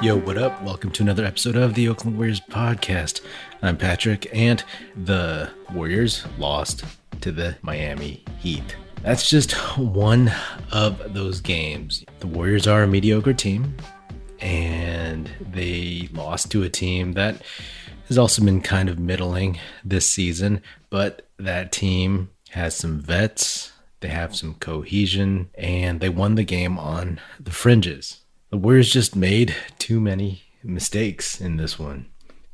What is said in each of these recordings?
Yo, what up? Welcome to another episode of the Oakland Warriors podcast. I'm Patrick, and the Warriors lost to the Miami Heat. That's just one of those games. The Warriors are a mediocre team, and they lost to a team that has also been kind of middling this season, but that team has some vets, they have some cohesion, and they won the game on the fringes. The Warriors just made too many mistakes in this one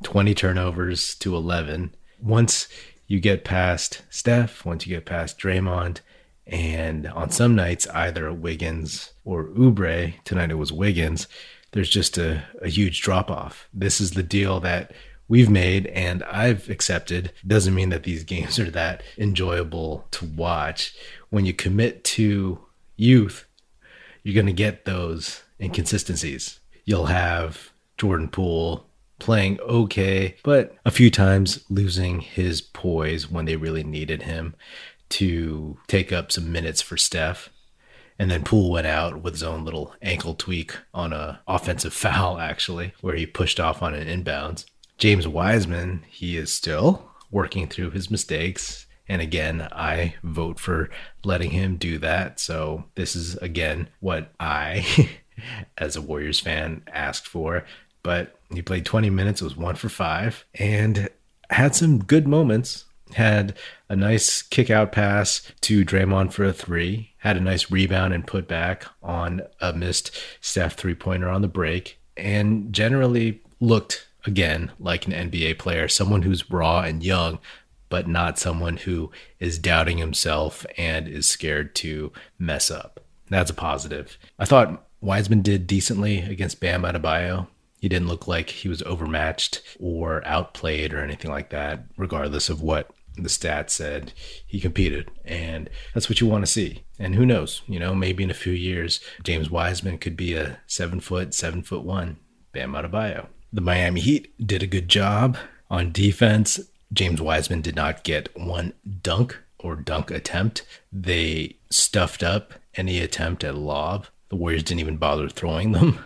20 turnovers to 11. Once you get past Steph, once you get past Draymond, and on some nights, either Wiggins or Oubre, tonight it was Wiggins, there's just a, a huge drop off. This is the deal that we've made and I've accepted. Doesn't mean that these games are that enjoyable to watch. When you commit to youth, you're going to get those inconsistencies. You'll have Jordan Poole playing okay, but a few times losing his poise when they really needed him to take up some minutes for Steph. And then Poole went out with his own little ankle tweak on a offensive foul, actually, where he pushed off on an inbounds. James Wiseman, he is still working through his mistakes. And again, I vote for letting him do that. So this is again what I as a Warriors fan asked for. But he played 20 minutes, was one for five, and had some good moments. Had a nice kick out pass to Draymond for a three, had a nice rebound and put back on a missed Steph three pointer on the break, and generally looked again like an NBA player, someone who's raw and young, but not someone who is doubting himself and is scared to mess up. That's a positive. I thought Wiseman did decently against Bam Adebayo. He didn't look like he was overmatched or outplayed or anything like that, regardless of what the stats said. He competed, and that's what you want to see. And who knows, you know, maybe in a few years, James Wiseman could be a seven foot, seven foot one Bam Adebayo. The Miami Heat did a good job on defense. James Wiseman did not get one dunk or dunk attempt. They stuffed up any attempt at lob. The Warriors didn't even bother throwing them.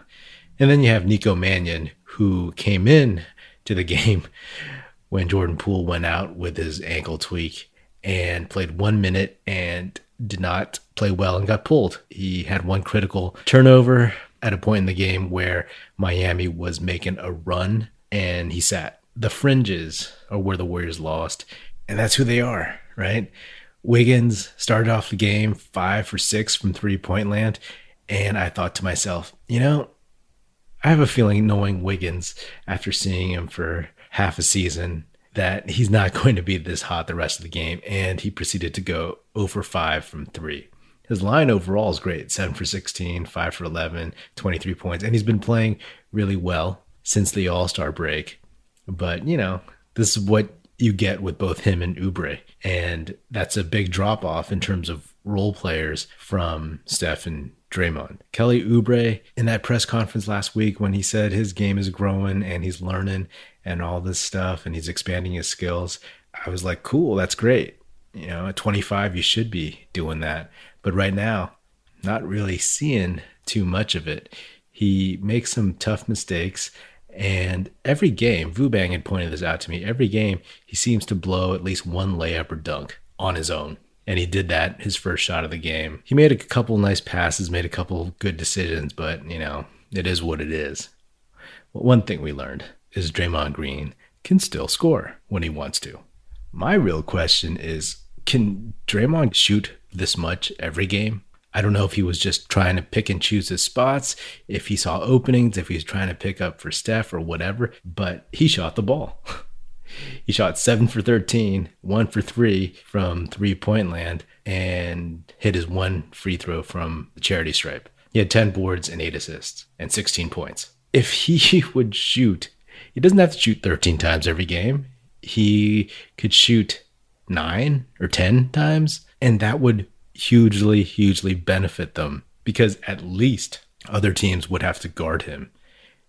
And then you have Nico Mannion, who came in to the game when Jordan Poole went out with his ankle tweak and played one minute and did not play well and got pulled. He had one critical turnover at a point in the game where Miami was making a run and he sat. The fringes are where the Warriors lost, and that's who they are, right? Wiggins started off the game five for six from three point land, and I thought to myself, you know, I have a feeling knowing Wiggins after seeing him for half a season that he's not going to be this hot the rest of the game. And he proceeded to go over five from three. His line overall is great 7 for 16, 5 for 11, 23 points. And he's been playing really well since the All Star break. But, you know, this is what you get with both him and Oubre. And that's a big drop off in terms of role players from Steph and Draymond. Kelly Oubre in that press conference last week when he said his game is growing and he's learning and all this stuff and he's expanding his skills, I was like, cool, that's great. You know, at 25, you should be doing that. But right now, not really seeing too much of it. He makes some tough mistakes. And every game, Vubang had pointed this out to me, every game he seems to blow at least one layup or dunk on his own and he did that his first shot of the game. He made a couple nice passes, made a couple good decisions, but you know, it is what it is. One thing we learned is Draymond Green can still score when he wants to. My real question is can Draymond shoot this much every game? I don't know if he was just trying to pick and choose his spots, if he saw openings, if he was trying to pick up for Steph or whatever, but he shot the ball. He shot seven for 13, one for three from three point land, and hit his one free throw from the charity stripe. He had 10 boards and eight assists and 16 points. If he would shoot, he doesn't have to shoot 13 times every game. He could shoot nine or 10 times, and that would hugely, hugely benefit them because at least other teams would have to guard him.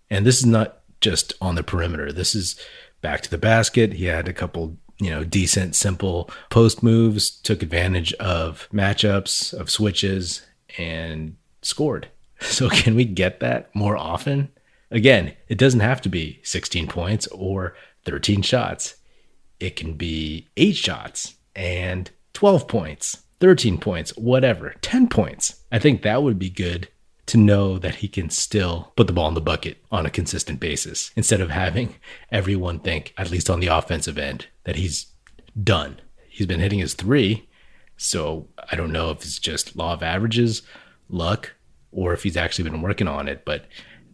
And this is not just on the perimeter. This is back to the basket. He had a couple, you know, decent, simple post moves, took advantage of matchups, of switches, and scored. So, can we get that more often? Again, it doesn't have to be 16 points or 13 shots. It can be eight shots and 12 points, 13 points, whatever, 10 points. I think that would be good to know that he can still put the ball in the bucket on a consistent basis instead of having everyone think, at least on the offensive end, that he's done. He's been hitting his three. So I don't know if it's just law of averages, luck, or if he's actually been working on it. But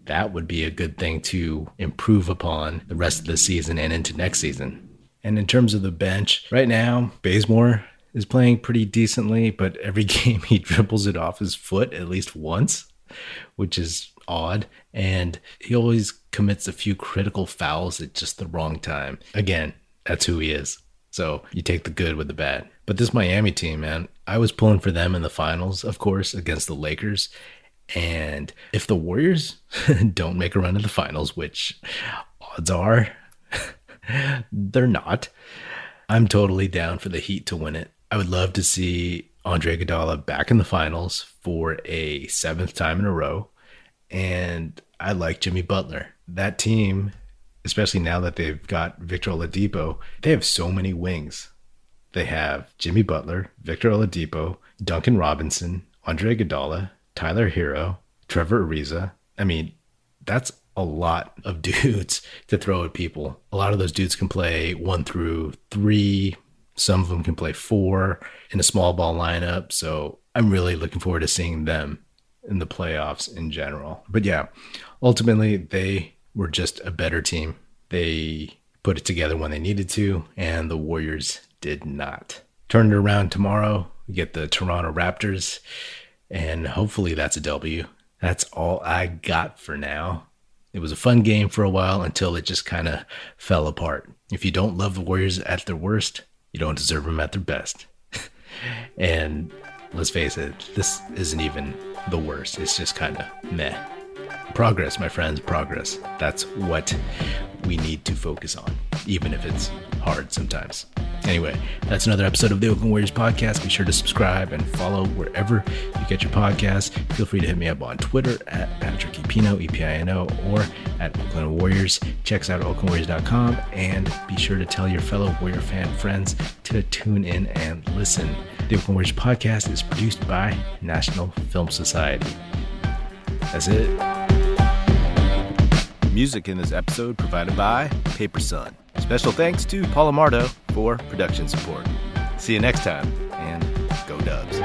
that would be a good thing to improve upon the rest of the season and into next season. And in terms of the bench, right now, Bazemore is playing pretty decently, but every game he dribbles it off his foot at least once, which is odd. And he always commits a few critical fouls at just the wrong time. Again, that's who he is. So you take the good with the bad. But this Miami team, man, I was pulling for them in the finals, of course, against the Lakers. And if the Warriors don't make a run to the finals, which odds are they're not, I'm totally down for the Heat to win it. I would love to see Andre Iguodala back in the finals for a seventh time in a row. And I like Jimmy Butler. That team, especially now that they've got Victor Oladipo, they have so many wings. They have Jimmy Butler, Victor Oladipo, Duncan Robinson, Andre Iguodala, Tyler Herro, Trevor Ariza. I mean, that's a lot of dudes to throw at people. A lot of those dudes can play one through three. Some of them can play four in a small ball lineup. So I'm really looking forward to seeing them in the playoffs in general. But yeah, ultimately, they were just a better team. They put it together when they needed to, and the Warriors did not. Turn it around tomorrow. We get the Toronto Raptors, and hopefully that's a W. That's all I got for now. It was a fun game for a while until it just kind of fell apart. If you don't love the Warriors at their worst, you don't deserve them at their best. and let's face it, this isn't even the worst. It's just kind of meh. Progress, my friends, progress. That's what we need to focus on, even if it's hard sometimes. Anyway, that's another episode of the Oakland Warriors podcast. Be sure to subscribe and follow wherever you get your podcasts. Feel free to hit me up on Twitter at Patrick Epino, E-P-I-N-O, or at Oakland Warriors. Check us out at oaklandwarriors.com and be sure to tell your fellow Warrior fan friends to tune in and listen. The Oakland Warriors podcast is produced by National Film Society. That's it. Music in this episode provided by Paper Sun. Special thanks to Paul Amardo for production support. See you next time, and go Dubs.